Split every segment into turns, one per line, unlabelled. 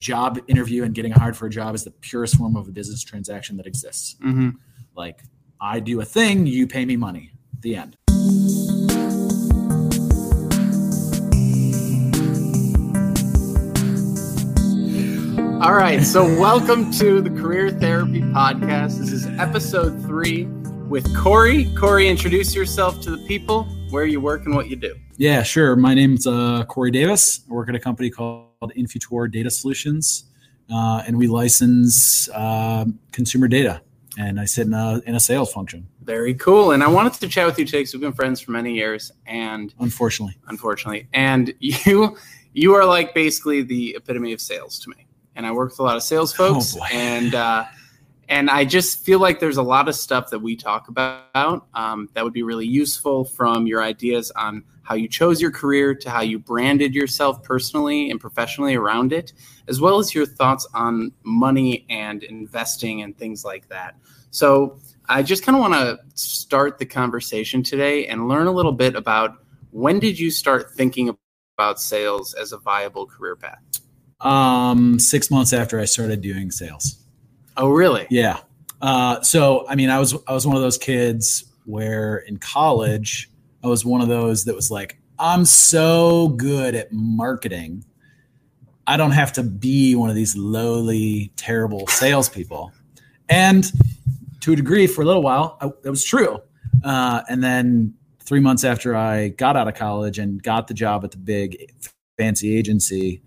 job interview and getting hired for a job is the purest form of a business transaction that exists.
Mm-hmm.
Like I do a thing, you pay me money. The end.
All right. So, welcome to the Career Therapy Podcast. This is episode three with Cory. Cory, introduce yourself to the people, where you work, and what you do.
Yeah, sure. My name's uh, Cory Davis. I work at a company called Infutor Data Solutions, uh, and we license uh, consumer data. And I sit in a, in a sales function.
Very cool. And I wanted to chat with you today because we've been friends for many years, and
Unfortunately,
unfortunately, and you you are like basically the epitome of sales to me. And I work with a lot of sales folks,
boy.
and uh, and I just feel like there's a lot of stuff that we talk about um, that would be really useful from your ideas on how you chose your career to how you branded yourself personally and professionally around it, as well as your thoughts on money and investing and things like that. So I just kind of want to start the conversation today and learn a little bit about when did you start thinking about sales as a viable career path?
um, six months after I started doing sales.
Oh, really?
Yeah. Uh, so I mean, I was I was one of those kids where in college I was one of those that was like, I'm so good at marketing. I don't have to be one of these lowly, terrible salespeople. and to a degree, for a little while, that was true. Uh, and then three months after I got out of college and got the job at the big fancy agency,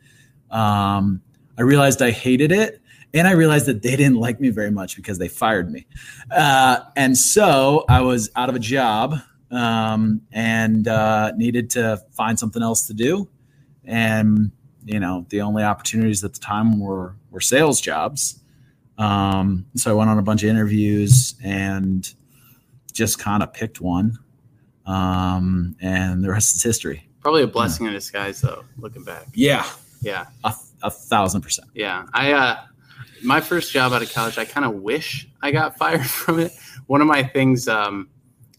um, I realized I hated it. And I realized that they didn't like me very much because they fired me. Uh, and so I was out of a job um, and uh, needed to find something else to do. And, you know, the only opportunities at the time were, were sales jobs. Um, so I went on a bunch of interviews and just kind of picked one. Um, and the rest is history.
Probably a blessing in disguise, though, looking back.
Yeah,
Yeah.
a, a thousand percent.
Yeah. I, uh, my first job out of college, I kind of wish I got fired from it. One of my things, um,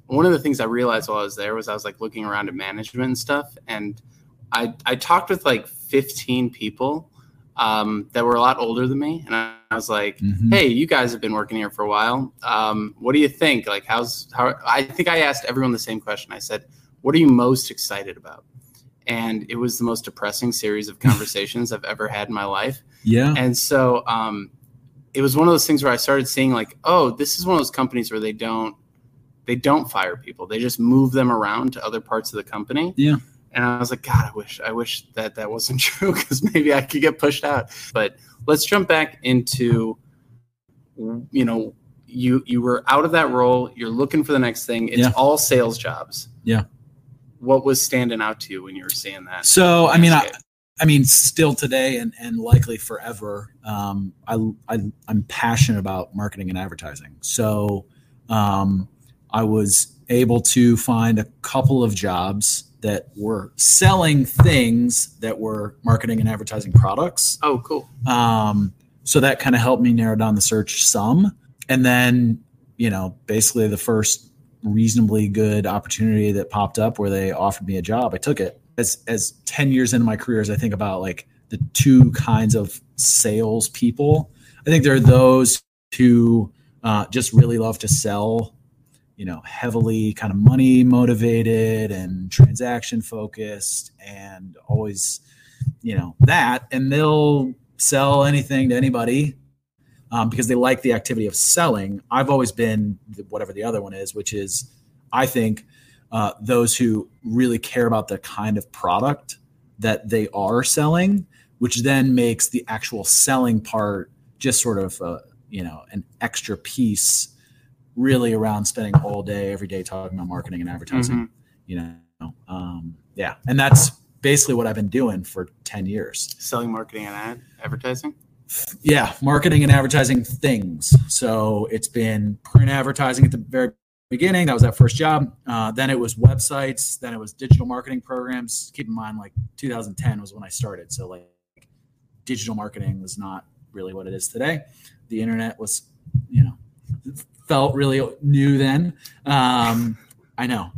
one of the things I realized while I was there was I was like looking around at management and stuff. And I, I talked with like 15 people um, that were a lot older than me. And I, I was like,
Mhm.
hey, you guys have been working here for a while. Um, what do you think? Like, how's how? I think I asked everyone the same question. I said, what are you most excited about? And it was the most depressing series of conversations I've ever had in my life.
Yeah.
And so um, it was one of those things where I started seeing like, oh, this is one of those companies where they don't they don't fire people. They just move them around to other parts of the company.
Yeah.
And I was like, God, I wish I wish that that wasn't true because maybe I could get pushed out. But let's jump back into, you know, you you were out of that role. You're looking for the next thing. It's
Yeah.
all sales jobs.
Yeah.
What was standing out to you when you were seeing that?
So I mean, I. I mean, still today and, and likely forever, um, I, I I'm passionate about marketing and advertising. So um, I was able to find a couple of jobs that were selling things that were marketing and advertising products.
oh, cool.
Um, so that kind of helped me narrow down the search some. And then, you know, basically the first reasonably good opportunity that popped up where they offered me a job, I took it. As as 10 years into my career, as I think about like the two kinds of sales people, I think there are those who uh, just really love to sell, you know, heavily kind of money motivated and transaction focused and always, you know, that. And they'll sell anything to anybody um, because they like the activity of selling. I've always been whatever the other one is, which is, I think, uh, those who really care about the kind of product that they are selling, which then makes the actual selling part just sort of, uh, you know, an extra piece really around spending all day, every day talking about marketing and advertising,
Mhm.
you know? Um, yeah. And that's basically what I've been doing for 10 years.
Selling, marketing, and ad advertising.
Yeah, marketing and advertising things. So it's been print advertising at the very beginning. That was that first job. Uh, then it was websites. Then it was digital marketing programs. Keep in mind, like 2010 was when I started. So like digital marketing was not really what it is today. The internet was, you know, felt really new then. Um, I know.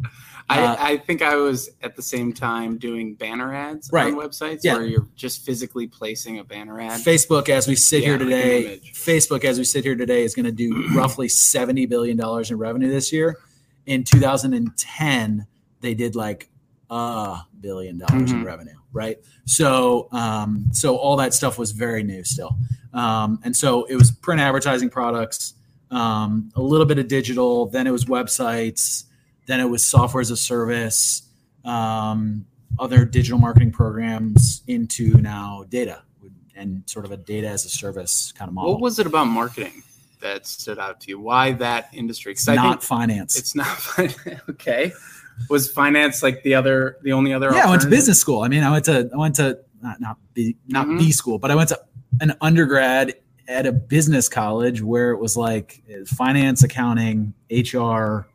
I,
Uh,
I think I was at the same time doing banner ads
Right.
on websites
Yeah.
where you're just physically placing a banner ad.
Facebook, as we sit
Yeah,
here today,
image.
Facebook, as we sit here today, is going to do roughly seventy billion dollars in revenue this year. In 2010, they did like a billion dollars in
Mhm.
revenue, right? So, um, so all that stuff was very new still, um, and so it was print advertising products, um, a little bit of digital, then it was websites, then it was software as a service, um, other digital marketing programs into now data and sort of a data as a service kind of model.
What was it about marketing that stood out to you? Why that industry? Because I
not finance.
it's not finance. okay. Was finance like the other, the only other?
yeah, I went to business school. I mean, I went to I went to not not B not
Mhm.
B school, but I went to an undergrad at a business college where it was like uh, finance, accounting, HR,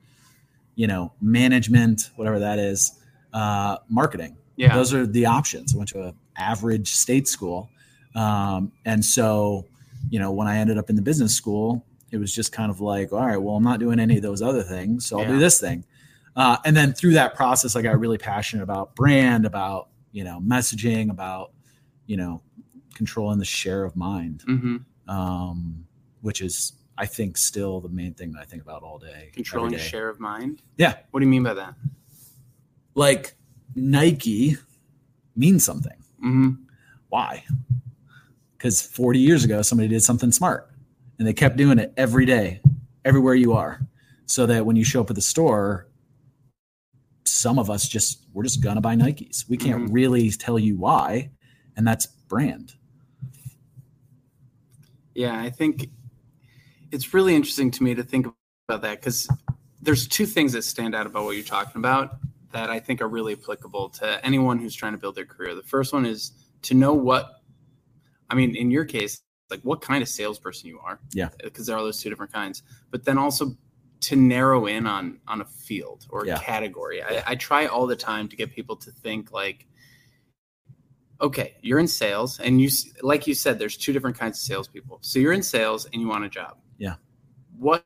you know, management, whatever that is, uh, marketing.
Yeah,
Those are the options. I went to an average state school, um, and so you know, when I ended up in the business school, it was just kind of like, all right, well, I'm not doing any of those other things, so I'll do this thing. Uh, and then through that process, I got really passionate about brand, about you know, messaging, about you know, controlling the share of mind,
hmm
um, which is, I think, still the main thing that I think about all day.
controlling
day.
share of mind.
Yeah.
What do you mean by that?
Like Nike means something.
hmm
Why? Because 40 years ago, somebody did something smart and they kept doing it every day, everywhere you are. So that when you show up at the store, some of us just, we're just going to buy Nikes. We can't
Mhm.
really tell you why. And that's brand.
Yeah, I think it's really interesting to me to think about that because there's two things that stand out about what you're talking about that I think are really applicable to anyone who's trying to build their career. The first one is to know what, I mean, in your case, like what kind of salesperson you are.
Yeah.
Because there are those two different kinds. But then also to narrow in on on a field or a
Yeah.
category. I, I try all the time to get people to think like, okay, you're in sales, and you like you said, there's two different kinds of salespeople. So you're in sales and you want a job.
Yeah.
What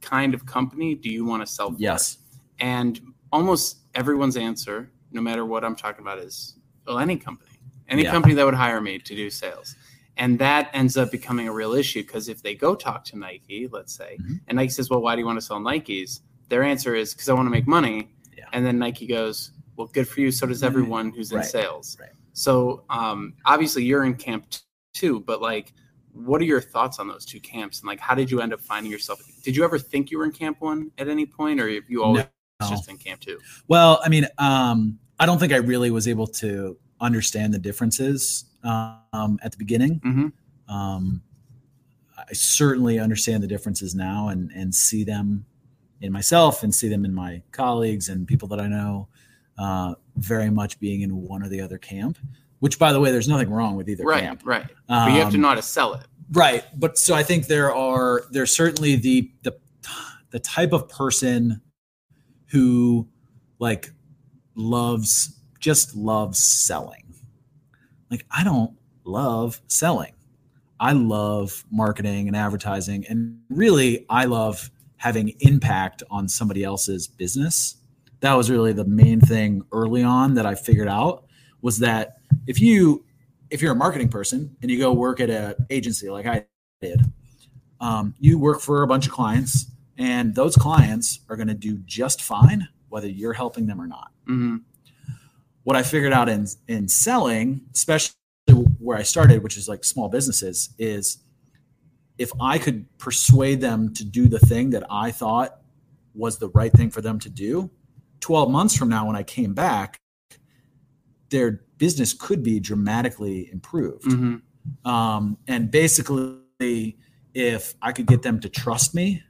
kind of company do you want to sell? For?
Yes.
And almost everyone's answer, no matter what I'm talking about, is well, any company, any
Yeah.
company that would hire me to do sales. And that ends up becoming a real issue because if they go talk to Nike, let's say,
Mhm.
and Nike says, Well, why do you want to sell Nikes? Their answer is because I want to make money.
Yeah.
And then Nike goes, Well, good for you. So does everyone who's in
Right.
sales.
Right.
So um, obviously you're in camp two, but like, what are your thoughts on those two camps? And like, how did you end up finding yourself? Did you ever think you were in camp one at any point, or you always
No.
just in camp two?
Well, I mean, um, I don't think I really was able to understand the differences um, at the beginning.
Mhm.
Um, I certainly understand the differences now and and see them in myself and see them in my colleagues and people that I know. Uh, very much being in one or the other camp. Which, by the way, there's nothing wrong with either
Right,
camp.
right. Right. But you have to
Um,
know how to sell it.
Right, but so I think there are there's certainly the the the type of person who like loves just loves selling. Like I don't love selling. I love marketing and advertising and really I love having impact on somebody else's business. That was really the main thing early on that I figured out was that if you if you're a marketing person and you go work at an agency like I did, um, you work for a bunch of clients, and those clients are going to do just fine whether you're helping them or not.
hmm
What I figured out in in selling, especially where I started, which is like small businesses, is if I could persuade them to do the thing that I thought was the right thing for them to do, 12 months from now when I came back, their business could be dramatically improved.
hmm
Um, and basically, if I could get them to trust me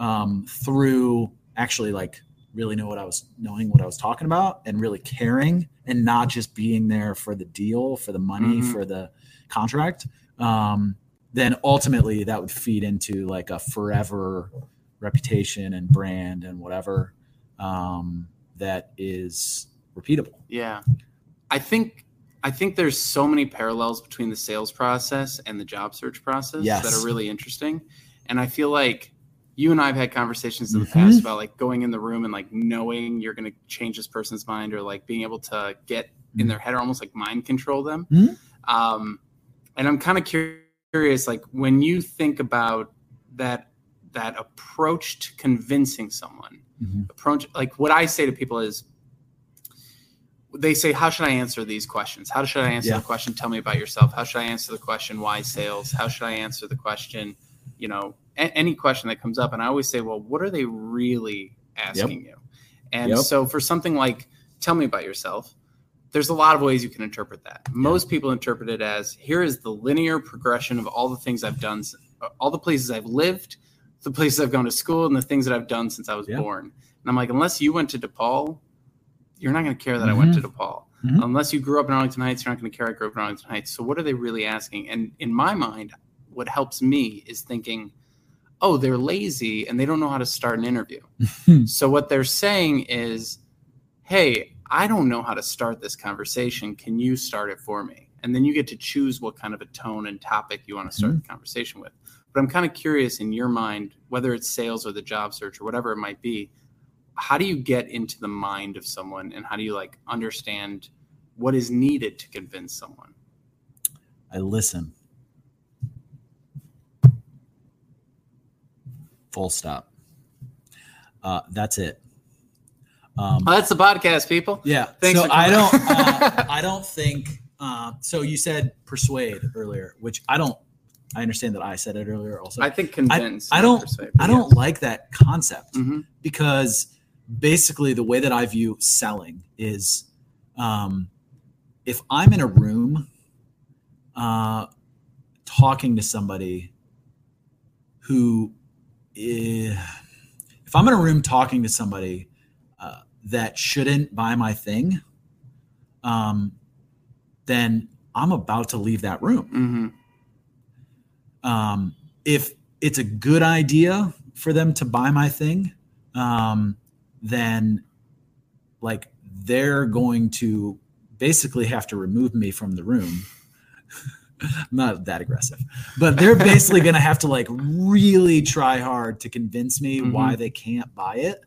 um, through actually like really know what I was knowing what I was talking about and really caring and not just being there for the deal, for the money,
Mhm.
for the contract, um, then ultimately that would feed into like a forever reputation and brand and whatever um, that is repeatable.
Yeah, I think I think there's so many parallels between the sales process and the job search process
Yes.
that are really interesting, and I feel like you and I've had conversations in the
Mhm.
past about like going in the room and like knowing you're going to change this person's mind or like being able to get in
Mhm.
their head or almost like mind control them.
Mhm.
Um, and I'm kind of curious, like when you think about that that approach to convincing someone,
Mhm.
approach like what I say to people is they say, How should I answer these questions? How should I answer
Yeah.
the question, tell me about yourself? How should I answer the question, why sales? How should I answer the question, you know, a- any question that comes up? And I always say, Well, what are they really asking you? And
Yep.
so for something like, Tell me about yourself, there's a lot of ways you can interpret that. Most people interpret it as here is the linear progression of all the things I've done, all the places I've lived, the places I've gone to school, and the things that I've done since I was
Yeah.
born. And I'm like, unless you went to DePaul, you're not going to care that I went to DePaul.
Mhm.
Unless you grew up in Arlington Heights, you're not going to care I grew up in Arlington Heights. So what are they really asking? And in my mind, what helps me is thinking, oh, they're lazy and they don't know how to start an interview. so what they're saying is, hey, I don't know how to start this conversation. Can you start it for me? And then you get to choose what kind of a tone and topic you want to start the conversation with. But I'm kind of curious in your mind, whether it's sales or the job search or whatever it might be, how do you get into the mind of someone and how do you like understand what is needed to convince someone?
I listen. Full stop. Uh, that's it. Um,
Oh, that's the podcast, people.
yeah.
Thanks
so I don't. Uh, I don't think. Uh, so you said persuade earlier, which I don't. I understand that I said it earlier. Also,
I think convince.
I
not
don't-
persuade,
I don't like that concept
hmm
because basically the way that I view selling is um, if I'm in a room uh, talking to somebody who, eh, if I'm in a room talking to somebody uh, that shouldn't buy my thing, um, then I'm about to leave that room
hmm
um, if it's a good idea for them to buy my thing, um, then like they're going to basically have to remove me from the room. I'm not that aggressive, but they're basically going to have to like really try hard to convince me
Mhm.
why they can't buy it.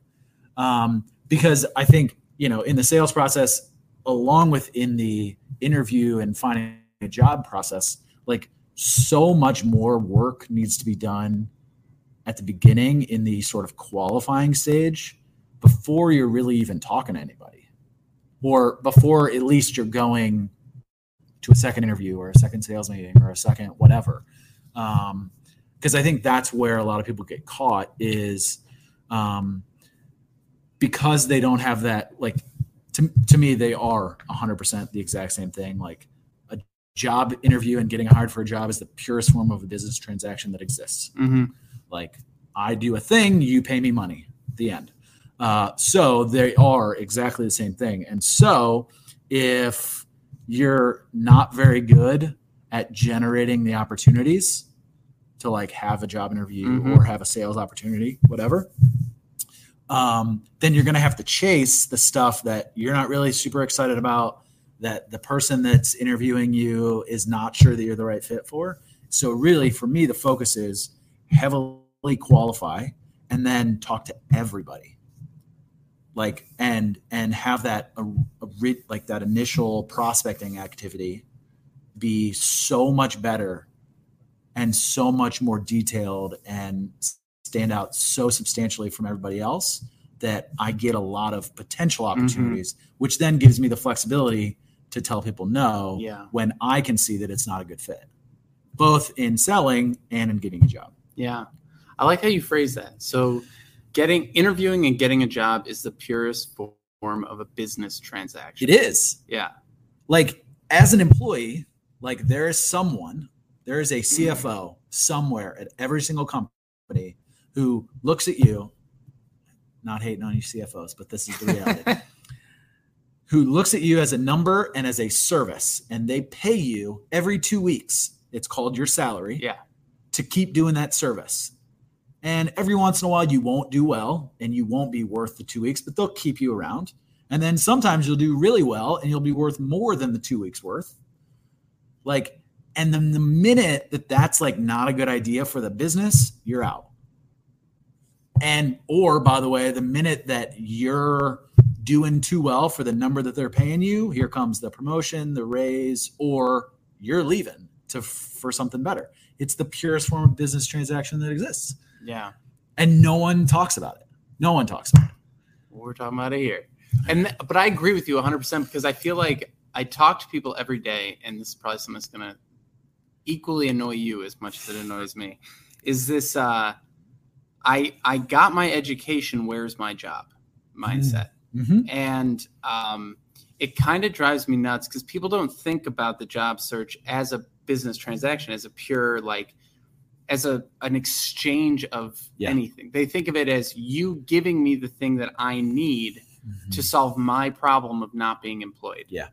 Um, because I think, you know, in the sales process, along with in the interview and finding a job process, like so much more work needs to be done at the beginning in the sort of qualifying stage before you're really even talking to anybody. Or before at least you're going to a second interview or a second sales meeting or a second whatever. Um, because i think that's where a lot of people get caught is um, because they don't have that like to, to me they are 100% the exact same thing. Like job interview and getting hired for a job is the purest form of a business transaction that exists.
Hmm
like i do a thing you pay me money. The end. Uh, so they are exactly the same thing. And so if you're not very good at generating the opportunities to like have a job interview
Mhm.
or have a sales opportunity whatever um, then you're going to have to chase the stuff that you're not really super excited about that the person that's interviewing you is not sure that you're the right fit for. So really for me the focus is heavily qualify and then talk to everybody. Like and and have that a, a re- like that initial prospecting activity be so much better and so much more detailed and stand out so substantially from everybody else that I get a lot of potential mm-hmm. opportunities, which then gives me the flexibility to tell people no
Yeah.
when I can see that it's not a good fit, both in selling and in getting a job.
Yeah. I like how you phrase that. So, getting interviewing and getting a job is the purest form of a business transaction.
It is
Yeah.
like as an employee, like there is someone, there is a mm-hmm. CFO somewhere at every single company who looks at you, not hating on you CFOs, but this is the reality. who looks at you as a number and as a service, and they pay you every two weeks. It's called your salary
Yeah.
to keep doing that service. And every once in a while, you won't do well and you won't be worth the two weeks, but they'll keep you around. And then sometimes you'll do really well and you'll be worth more than the two weeks worth. Like, and then the minute that that's like not a good idea for the business, you're out. and or by the way, the minute that you're doing too well for the number that they're paying you, here comes the promotion, the raise, or you're leaving to for something better. It's the purest form of business transaction that exists.
Yeah.
And no one talks about it. No one talks about it.
We're talking about it here. And but I agree with you 100% because I feel like I talk to people every day and this is probably something that's going to equally annoy you as much as it annoys me. Is this uh I I got my education, where's my job mindset.
Mm-hmm.
And um it kind of drives me nuts because people don't think about the job search as a business transaction, as a pure like as a an exchange of
Yeah.
anything. They think of it as you giving me the thing that I need
Mm-hmm.
to solve my problem of not being employed.
Yeah.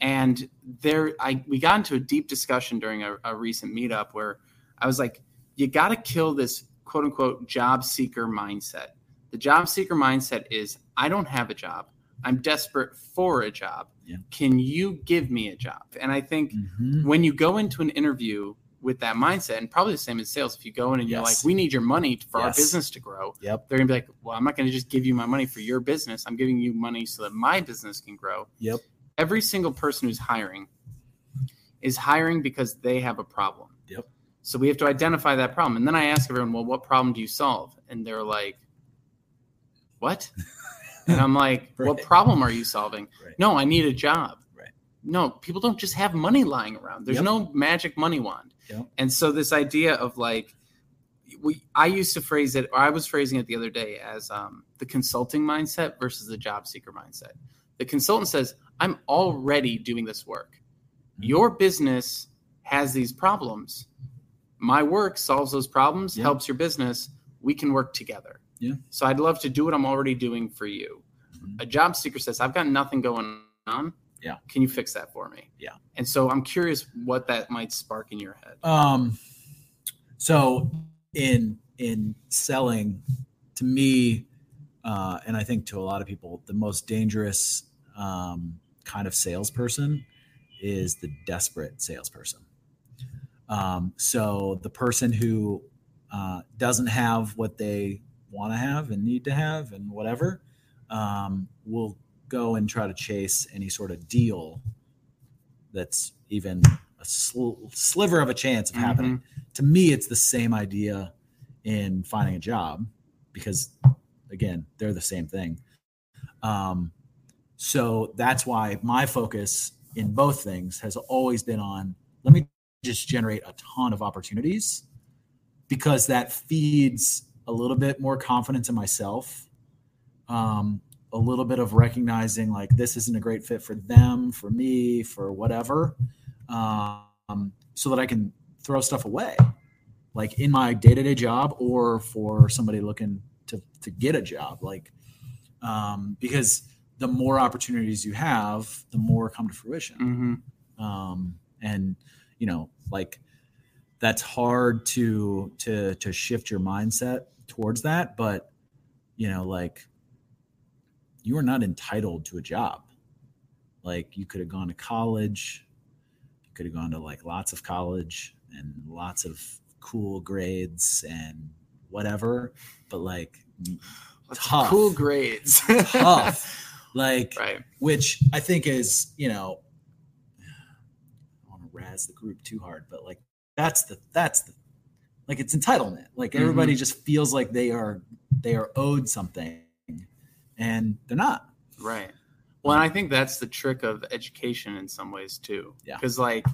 And there I we got into a deep discussion during a, a recent meetup where I was like, you gotta kill this quote unquote job seeker mindset. The job seeker mindset is I don't have a job. I'm desperate for a job.
Yeah.
Can you give me a job? And I think
Mhm.
when you go into an interview with that mindset, and probably the same as sales, if you go in and you're like, we need your money for our business to grow,
Yep.
they're gonna be like, well, I'm not gonna just give you my money for your business. I'm giving you money so that my business can grow.
Yep.
Every single person who's hiring is hiring because they have a problem.
Yep.
So we have to identify that problem. And then I ask everyone, well, what problem do you solve? And they're like, what? and I'm like, what problem are you solving?
Right.
No, I need a job.
Right.
No, people don't just have money lying around. There's
Yep.
no magic money wand.
Yep.
And so this idea of like, we, I used to phrase it, or I was phrasing it the other day as um, the consulting mindset versus the job seeker mindset. The consultant says, I'm already doing this work.
Mm-hmm.
Your business has these problems. My work solves those problems,
Yeah.
helps your business. We can work together.
Yeah.
So I'd love to do what I'm already doing for you.
Mhm.
A job seeker says, I've got nothing going on.
Yeah.
Can you fix that for me?
Yeah.
And so I'm curious what that might spark in your head.
Um, so in in selling, to me, uh, and I think to a lot of people, the most dangerous um, kind of salesperson is the desperate salesperson. Um, so the person who uh, doesn't have what they want to have and need to have and whatever um, will go and try to chase any sort of deal that's even a sl- sliver of a chance of happening. To me, it's the same idea in finding a job because, again, they're the same thing. Um, so that's why my focus in both things has always been on let me just generate a ton of opportunities because that feeds a little bit more confidence in myself um, a little bit of recognizing like this isn't a great fit for them for me for whatever um, so that i can throw stuff away like in my day-to-day job or for somebody looking to, to get a job like um, because the more opportunities you have the more come to fruition.
Hmm
um, and you know like that's hard to to to shift your mindset towards that but you know like you are not entitled to a job like you could have gone to college you could have gone to like lots of college and lots of cool grades and whatever but like Tough.
Cool grades.
tough like
right.
which I think is, you know, I don't want to razz the group too hard, but like that's the that's the like it's entitlement. Like mm-hmm. everybody just feels like they are they are owed something, and they're not.
Right. Well, and I think that's the trick of education in some ways too.
Yeah.
Because like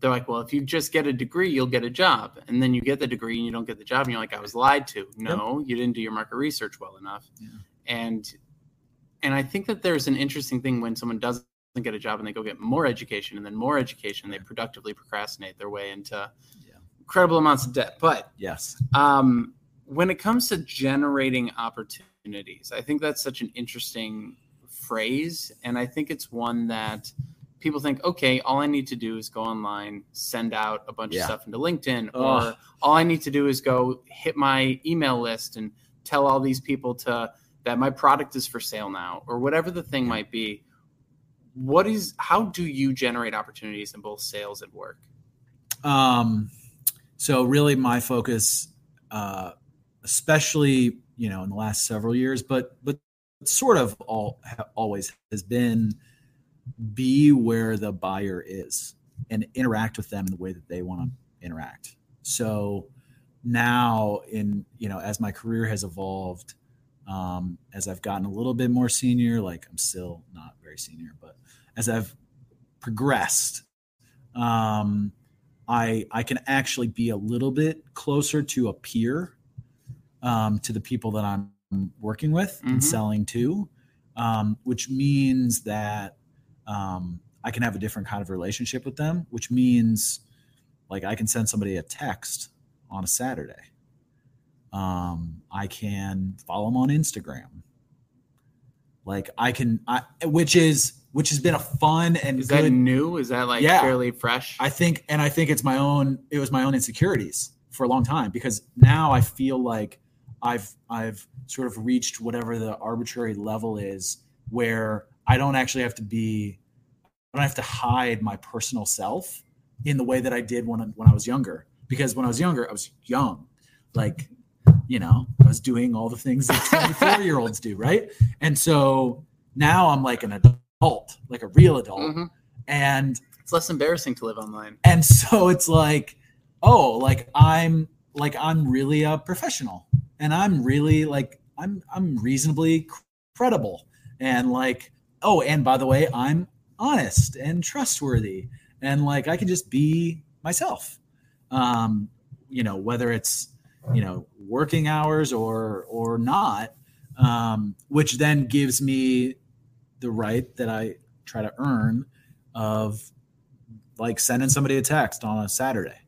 they're like, well, if you just get a degree, you'll get a job, and then you get the degree and you don't get the job, and you're like, I was lied to. No, you didn't do your market research well enough.
Yeah.
And and I think that there's an interesting thing when someone doesn't get a job and they go get more education and then more education, they productively procrastinate their way into
Yeah.
Incredible amounts of debt. But
Yes.
um, when it comes to generating opportunities, I think that's such an interesting phrase. And I think it's one that people think, okay, all I need to do is go online, send out a bunch
Yeah.
of stuff into LinkedIn,
Ugh.
or all I need to do is go hit my email list and tell all these people to that my product is for sale now, or whatever the thing might be. What is how do you generate opportunities in both sales and work?
Um, so really, my focus, uh, especially you know, in the last several years, but but sort of all always has been be where the buyer is and interact with them in the way that they want to interact. So now in you know as my career has evolved um, as i've gotten a little bit more senior like i'm still not very senior but as i've progressed um, i i can actually be a little bit closer to a peer um, to the people that i'm working with mm-hmm. and selling to um, which means that um, i can have a different kind of relationship with them which means like i can send somebody a text on a Saturday. Um, I can follow them on Instagram. Like I can, I, which is which has been a fun and
is
good,
that new? Is that like yeah, fairly fresh?
I think, and I think it's my own. It was my own insecurities for a long time because now I feel like I've I've sort of reached whatever the arbitrary level is where I don't actually have to be, I don't have to hide my personal self in the way that I did when when I was younger because when I was younger, I was young, like you know, I was doing all the things that 24 year olds do, right? And so now I'm like an adult, like a real adult, mm-hmm. and
it's less embarrassing to live online.
And so it's like, oh, like I'm like I'm really a professional, and I'm really like I'm I'm reasonably credible, and like oh, and by the way, I'm honest and trustworthy, and like I can just be myself um, you know, whether it's you know working hours or or not, um, which then gives me the right that I try to earn of like sending somebody a text on a Saturday,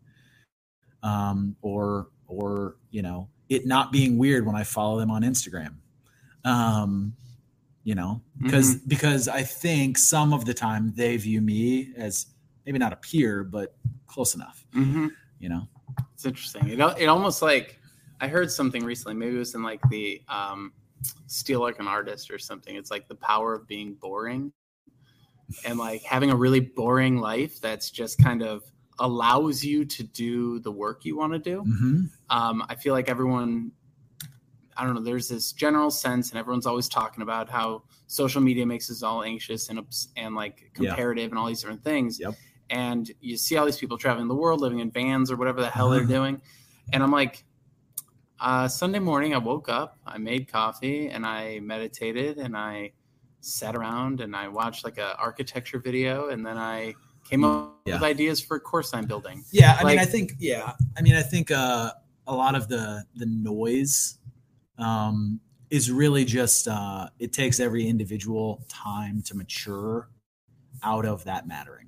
um, or or you know it not being weird when I follow them on Instagram. Um, you know, because mm-hmm. because I think some of the time they view me as maybe not a peer, but close enough. Mm-hmm you know
it's interesting it, it almost like i heard something recently maybe it was in like the um steal like an artist or something it's like the power of being boring and like having a really boring life that's just kind of allows you to do the work you want to do mm-hmm. um, i feel like everyone i don't know there's this general sense and everyone's always talking about how social media makes us all anxious and and like comparative yeah. and all these different things
yep
and you see all these people traveling the world, living in vans or whatever the hell they're uh-huh. doing. And I'm like, uh, Sunday morning, I woke up, I made coffee, and I meditated, and I sat around and I watched like a architecture video, and then I came up yeah. with ideas for a course I'm building.
Yeah, I like, mean, I think, yeah, I mean, I think uh, a lot of the the noise um, is really just uh, it takes every individual time to mature out of that mattering.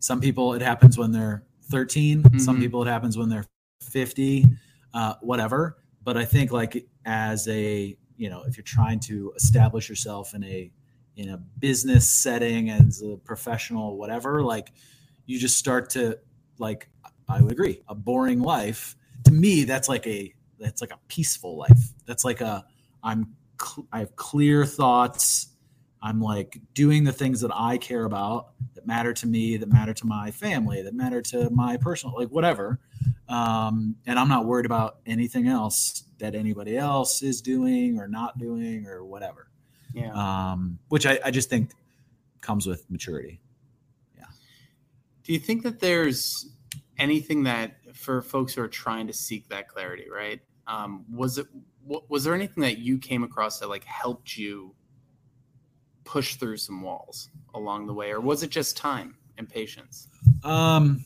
Some people it happens when they're 13. Mm-hmm. Some people it happens when they're 50, uh, whatever. But I think like as a you know if you're trying to establish yourself in a in a business setting as a professional whatever like you just start to like i would agree a boring life to me that's like a that's like a peaceful life that's like a i'm cl- i have clear thoughts I'm like doing the things that I care about that matter to me, that matter to my family, that matter to my personal, like whatever. Um, and I'm not worried about anything else that anybody else is doing or not doing or whatever.
Yeah.
Um, which I, I just think comes with maturity. Yeah.
Do you think that there's anything that for folks who are trying to seek that clarity, right? Um, was it was there anything that you came across that like helped you push through some walls along the way, or was it just time and patience?
Um,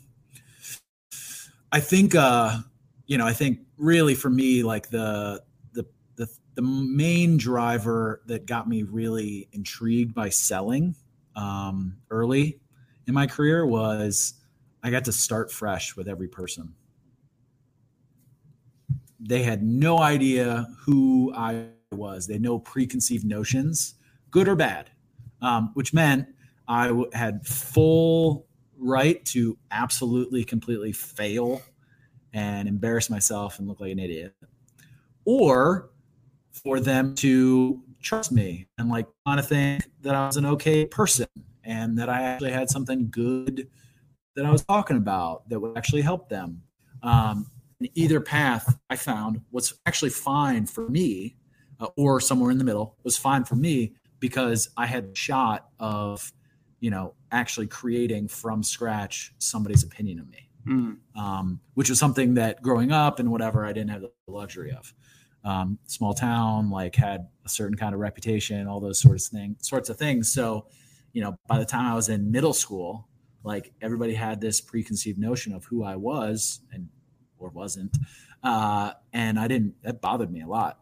I think, uh, you know, I think really for me, like the the the the main driver that got me really intrigued by selling um, early in my career was I got to start fresh with every person. They had no idea who I was. They had no preconceived notions good or bad, um, which meant I w- had full right to absolutely, completely fail and embarrass myself and look like an idiot, or for them to trust me and like kind of think that I was an okay person and that I actually had something good that I was talking about that would actually help them. Um, either path I found was actually fine for me, uh, or somewhere in the middle was fine for me because I had shot of, you know, actually creating from scratch somebody's opinion of me,
Mm.
um, which was something that growing up and whatever I didn't have the luxury of. Um, small town, like had a certain kind of reputation, all those sorts of things, sorts of things. So, you know, by the time I was in middle school, like everybody had this preconceived notion of who I was and or wasn't, uh, and I didn't. That bothered me a lot.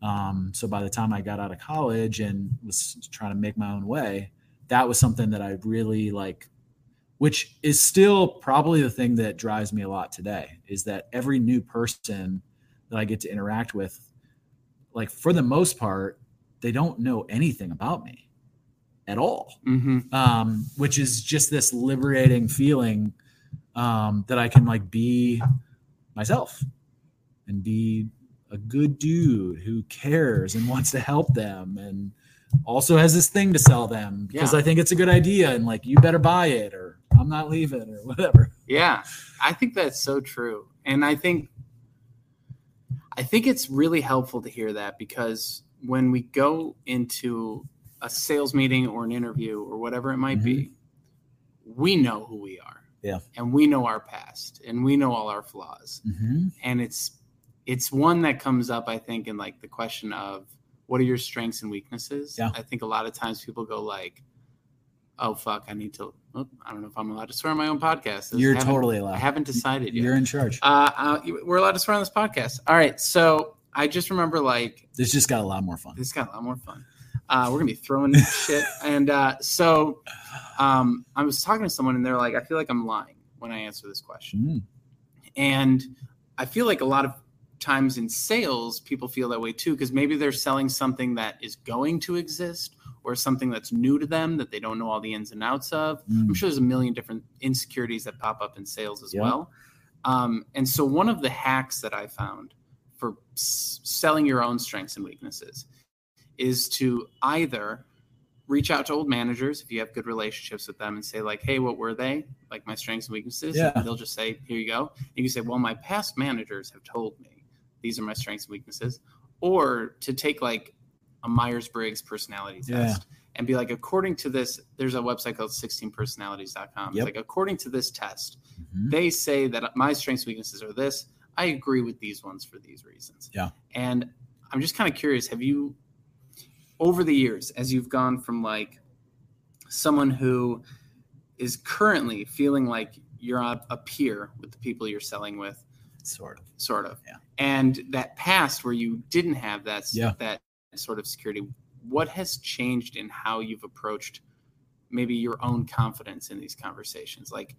Um, so by the time I got out of college and was trying to make my own way, that was something that I really like, which is still probably the thing that drives me a lot today. Is that every new person that I get to interact with, like for the most part, they don't know anything about me at all
hmm
um, which is just this liberating feeling um, that I can like be myself and be a good dude who cares and wants to help them and also has this thing to sell them because
Yeah.
I think it's a good idea and like you better buy it or I'm not leaving or whatever.
Yeah, I think that's so true, and I think I think it's really helpful to hear that because when we go into a sales meeting or an interview or whatever it might be, we know who we are.
Yeah.
And we know our past and we know all our flaws.
Mm-hmm.
And it's it's one that comes up, I think, in like the question of what are your strengths and weaknesses?
Yeah.
I think a lot of times people go like, Oh fuck, I need to oh, I don't know if I'm allowed to swear on my own podcast. This-
You're
totally haven't- I haven't decided yet.
You're in charge.
Uh, uh, we're allowed to swear on this podcast. All right. So I just remember like
This just got a lot more fun.
this got a lot more fun. Uh, we're gonna be throwing shit, and uh, so um, I was talking to someone, and they're like, "I feel like I'm lying when I answer this question,"
Mm.
and I feel like a lot of times in sales, people feel that way too, because maybe they're selling something that is going to exist or something that's new to them that they don't know all the ins and outs of. I'm
Mm.
sure there's a million different insecurities that pop up in sales as
Yeah.
well. Um, and so, one of the hacks that I found for s- selling your own strengths and weaknesses is to either reach out to old managers if you have good relationships with them and say, like, hey, what were they? Like my strengths and weaknesses.
Yeah.
And they'll just say, here you go. And you can say, well, my past managers have told me these are my strengths and weaknesses. Or to take like a Myers Briggs personality
Yeah.
test and be like, according to this, there's a website called 16personalities.com.
Yep.
It's like, according to this test,
Mhm.
they say that my strengths and weaknesses are this. I agree with these ones for these reasons.
Yeah.
And I'm just kind of curious, have you over the years, as you've gone from like someone who is currently feeling like you're a peer with the people you're selling with,
Sort of.
sort of,
Yeah.
and that past where you didn't have that
Yeah.
that sort of security, what has changed in how you've approached maybe your own confidence in these conversations, like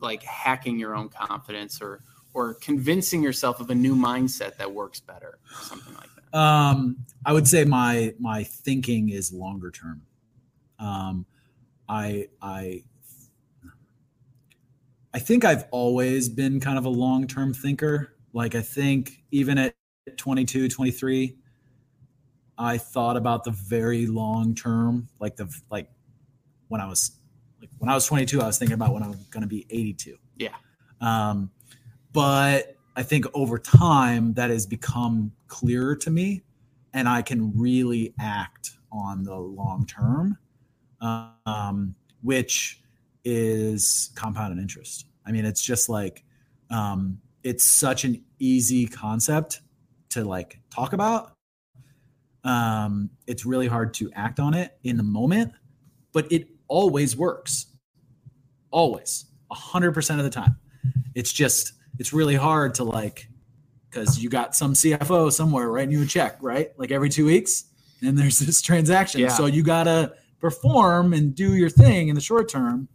like hacking your own confidence or or convincing yourself of a new mindset that works better, or something like that.
Um, I would say my my thinking is longer term. Um, I I I think I've always been kind of a long term thinker. Like I think even at 22, 23, I thought about the very long term, like the like when I was like when I was 22, I was thinking about when I'm going to be 82.
Yeah.
Um, but I think over time that has become clearer to me, and I can really act on the long term, um, which is compounded interest. I mean, it's just like um, it's such an easy concept to like talk about. Um, it's really hard to act on it in the moment, but it always works. Always, a hundred percent of the time. It's just it's really hard to like because you got some CFO somewhere writing you a check, right? Like every two weeks, and there's this transaction.
Yeah.
So you gotta perform and do your thing in the short term.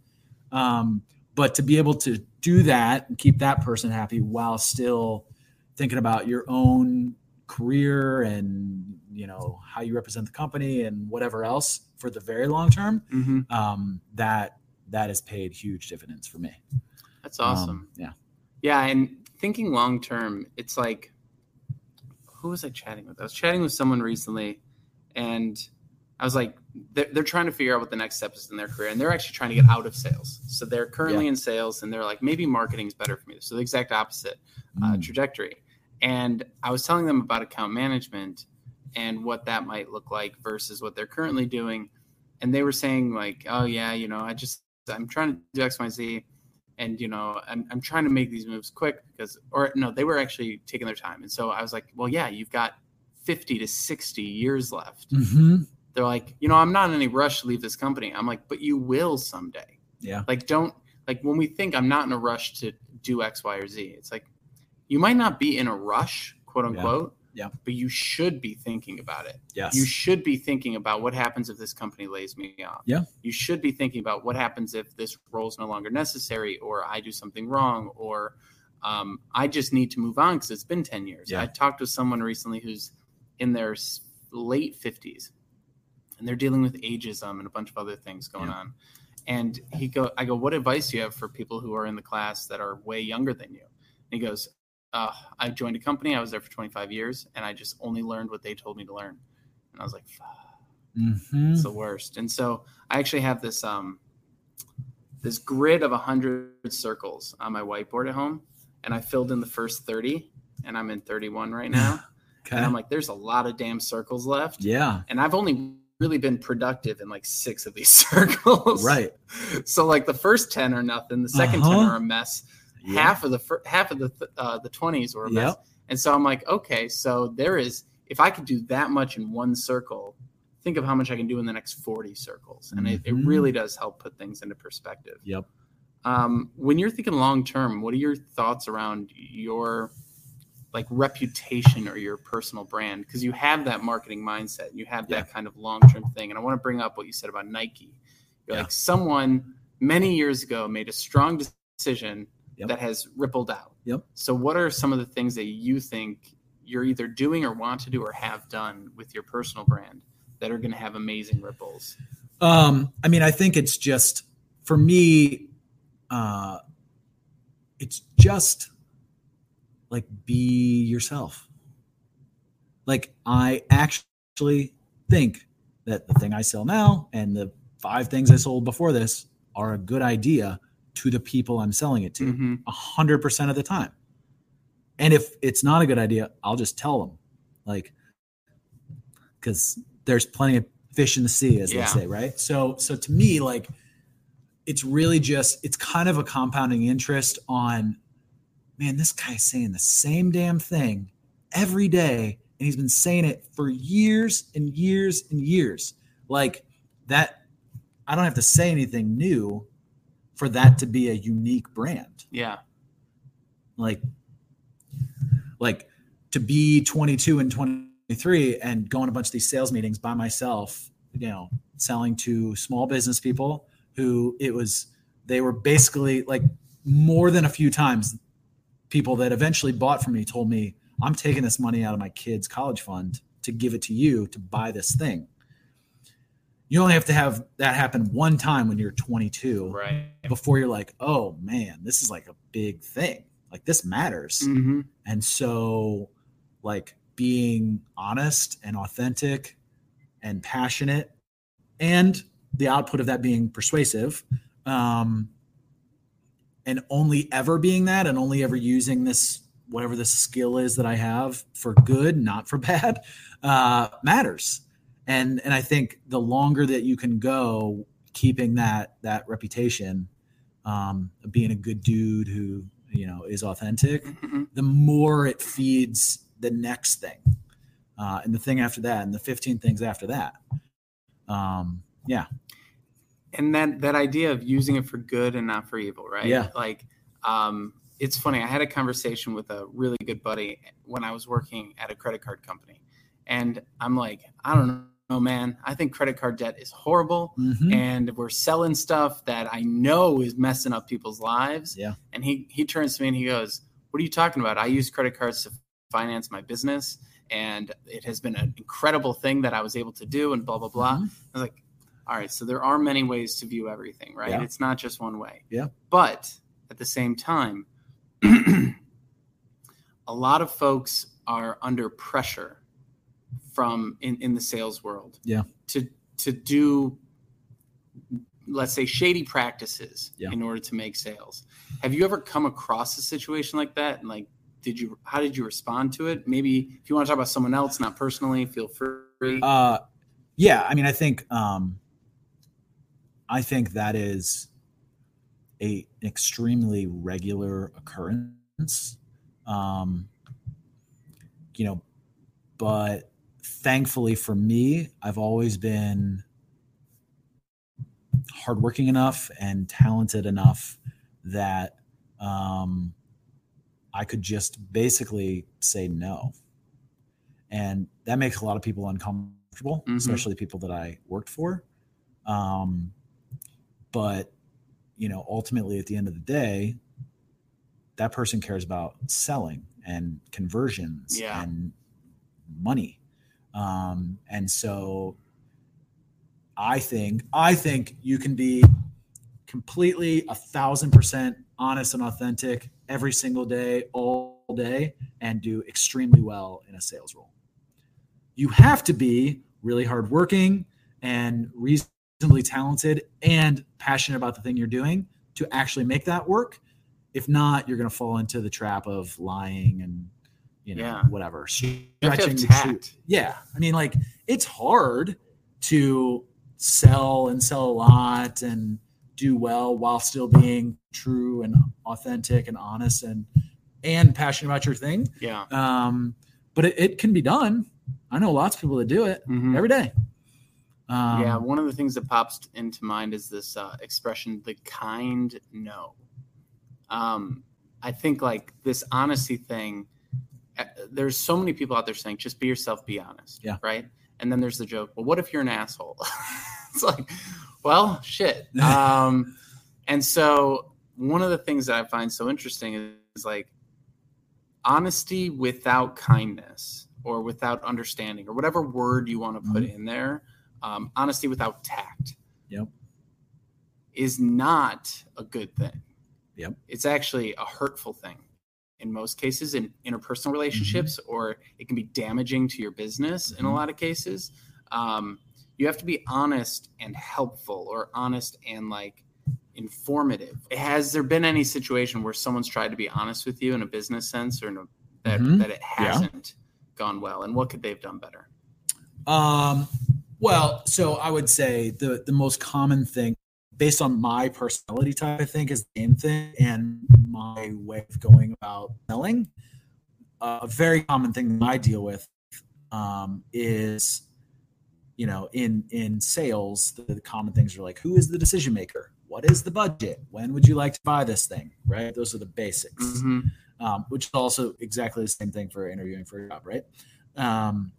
Um, but to be able to do that and keep that person happy while still thinking about your own career and you know how you represent the company and whatever else for the very long term
hmm
um, that that has paid huge dividends for me
That's awesome.
Um, yeah
Yeah, and thinking long term, it's like who was I chatting with? I was chatting with someone recently and I was like, they're, they're trying to figure out what the next step is in their career and they're actually trying to get out of sales. So they're currently in sales and they're like maybe marketing is better for me. So the exact opposite uh,
Mm.
trajectory. And i was telling them about account management and what that might look like versus what they're currently doing and they were saying like oh yeah you know i just i'm trying to do x y z and you know I'm, I'm trying to make these moves quick because or no they were actually taking their time. And so i was like well yeah you've got 50 to 60 years left.
Mhm.
They're like, you know, I'm not in any rush to leave this company. I'm like, but you will someday.
Yeah.
Like, don't like when we think I'm not in a rush to do X, Y, or Z. It's like you might not be in a rush, quote unquote.
Yeah.
But you should be thinking about it.
Yes.
You should be thinking about what happens if this company lays me off.
Yeah.
You should be thinking about what happens if this role is no longer necessary, or I do something wrong, or um, I just need to move on because it's been ten years.
Yeah.
I talked with someone recently who's in their late fifties, and they're dealing with ageism and a bunch of other things going
Yeah.
on. And he go, I go, what advice do you have for people who are in the class that are way younger than you? And he goes, uh, I joined a company. I was there for 25 years, and I just only learned what they told me to learn. And I was like, "Fuck,
Mhm.
it's the worst. And so I actually have this um, this grid of 100 circles on my whiteboard at home, and I filled in the first 30, and I'm in 31 right now.
Okay.
And I'm like, there's a lot of damn circles left,
yeah.
and I've only really been productive in like six of these circles.
Right.
So like the first 10 are nothing, the 2nd 10
Uh-huh.
are a mess
Yeah.
half of the fir- half of the th- uh, the twenties were a mess.
Yep.
And so I'm like, okay, so there is if I could do that much in one circle, think of how much I can do in the next forty circles, and it, it
Mhm.
really does help put things into perspective.
Yep.
Um, when you're thinking long term, what are your thoughts around your like reputation or your personal brand? Because you have that marketing mindset, and you have that kind of long term thing, and I want to bring up what you said about Nike. You're
Yeah.
like someone many years ago made a strong decision
Yep.
that has rippled out.
Yep.
So, what are some of the things that you think you're either doing or want to do or have done with your personal brand that are going to have amazing ripples?
Um, I mean, I think it's just for me, uh, it's just like be yourself. Like I actually think that the thing I sell now and the five things I sold before this are a good idea to the people I'm selling it to
Mm-hmm.
a hundred percent of the time. And if it's not a good idea, I'll just tell them, like, because there's plenty of fish in the sea, as
Yeah.
they say, right? So, so to me, like, it's really just it's kind of a compounding interest on, man, this guy's saying the same damn thing every day, and he's been saying it for years and years and years. Like that, I don't have to say anything new for that to be a unique brand
Yeah.
like like to be 22 and 23 and go on a bunch of these sales meetings by myself you know selling to small business people who it was they were basically like more than a few times people that eventually bought from me told me i'm taking this money out of my kids college fund to give it to you to buy this thing you only have to have that happen one time when you're 22
Right.
before you're like, oh man, this is like a big thing. Like this matters.
Mm-hmm.
And so, like being honest and authentic and passionate, and the output of that being persuasive, um, and only ever being that, and only ever using this whatever the skill is that I have for good, not for bad, uh, matters. And and I think the longer that you can go keeping that that reputation, um, being a good dude who you know is authentic,
Mm-hmm.
the more it feeds the next thing, uh, and the thing after that, and the fifteen things after that. Um, yeah,
and that that idea of using it for good and not for evil right
Yeah.
like um it's funny i had a conversation with a really good buddy when i was working at a credit card company and i'm like i don't know man i think credit card debt is horrible
Mhm.
and we're selling stuff that i know is messing up people's lives
Yeah.
and he he turns to me and he goes what are you talking about i use credit cards to finance my business and it has been an incredible thing that i was able to do and blah blah blah
Mhm.
I was like, all right, so there are many ways to view everything, right?
Yeah.
It's not just one way.
Yeah.
But at the same time, a lot of folks are under pressure from in, in the sales world
Yeah.
to to do let's say shady practices
Yeah.
in order to make sales. Have you ever come across a situation like that? And like, did you, how did you respond to it? Maybe if you want to talk about someone else, not personally, feel free.
Uh, yeah, I mean, I think um, I think that is a an extremely regular occurrence. Um, you know, but thankfully for me, I've always been hardworking enough and talented enough that um, I could just basically say no. And that makes a lot of people uncomfortable,
Mhm.
especially people that I worked for. Um, but, you know, ultimately at the end of the day, that person cares about selling and conversions
Yeah.
and money. Um, and so I think I think you can be completely a thousand percent honest and authentic every single day, all day, and do extremely well in a sales role. You have to be really hardworking and reasonably talented and passionate about the thing you're doing to actually make that work. If not, you're going to fall into the trap of lying and you know
Yeah.
whatever
you have to have
stretching the truth. Yeah. I mean, like, it's hard to sell and sell a lot and do well while still being true and authentic and honest and and passionate about your thing.
Yeah.
Um, but it, it can be done. I know lots of people that do it
Mhm.
every day. Um,
yeah. One of the things that pops into mind is this uh, expression, the kind no. Um, I think like this honesty thing, uh, there's so many people out there saying, just be yourself, be honest.
Yeah.
Right. And then there's the joke, well, what if you're an asshole? it's like, well, shit. Um, and so one of the things that I find so interesting is, is like honesty without kindness or without understanding or whatever word you want to put in there. Um, honesty without tact.
Yep.
Is not a good thing.
Yep.
It's actually a hurtful thing in most cases in interpersonal relationships, or it can be damaging to your business in a
Mhm.
lot of cases. Um, you have to be honest and helpful, or honest and like informative. Has there been any situation where someone's tried to be honest with you in a business sense, or in a, that
Mhm.
that it hasn't gone well, and what could they have done better?
Um, well, so I would say the the most common thing, based on my personality type, I think, is the same thing, and my way of going about selling. Uh, a very common thing that I deal with um, is, you know, in in sales, the, the common things are like, who is the decision maker? What is the budget? When would you like to buy this thing? Right? Those are the basics
Mhm.
um, which is also exactly the same thing for interviewing for a job, right? Um,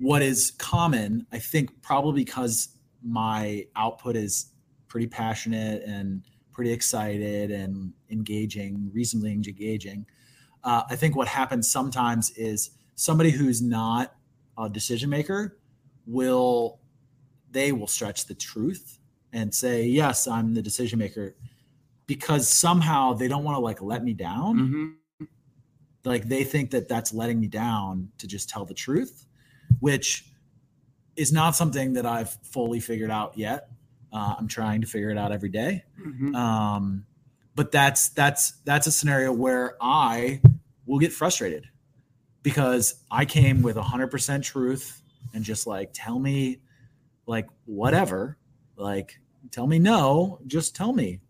what is common, I think, probably because my output is pretty passionate and pretty excited and engaging, reasonably engaging. Uh, I think what happens sometimes is somebody who's not a decision maker will they will stretch the truth and say, "Yes, I'm the decision maker," because somehow they don't want to like let me down
Mhm.
like they think that that's letting me down to just tell the truth which is not something that i've fully figured out yet. Uh, i'm trying to figure it out every day.
Mhm.
um, but that's that's that's a scenario where i will get frustrated because i came with 100% truth and just like tell me like whatever like tell me no just tell me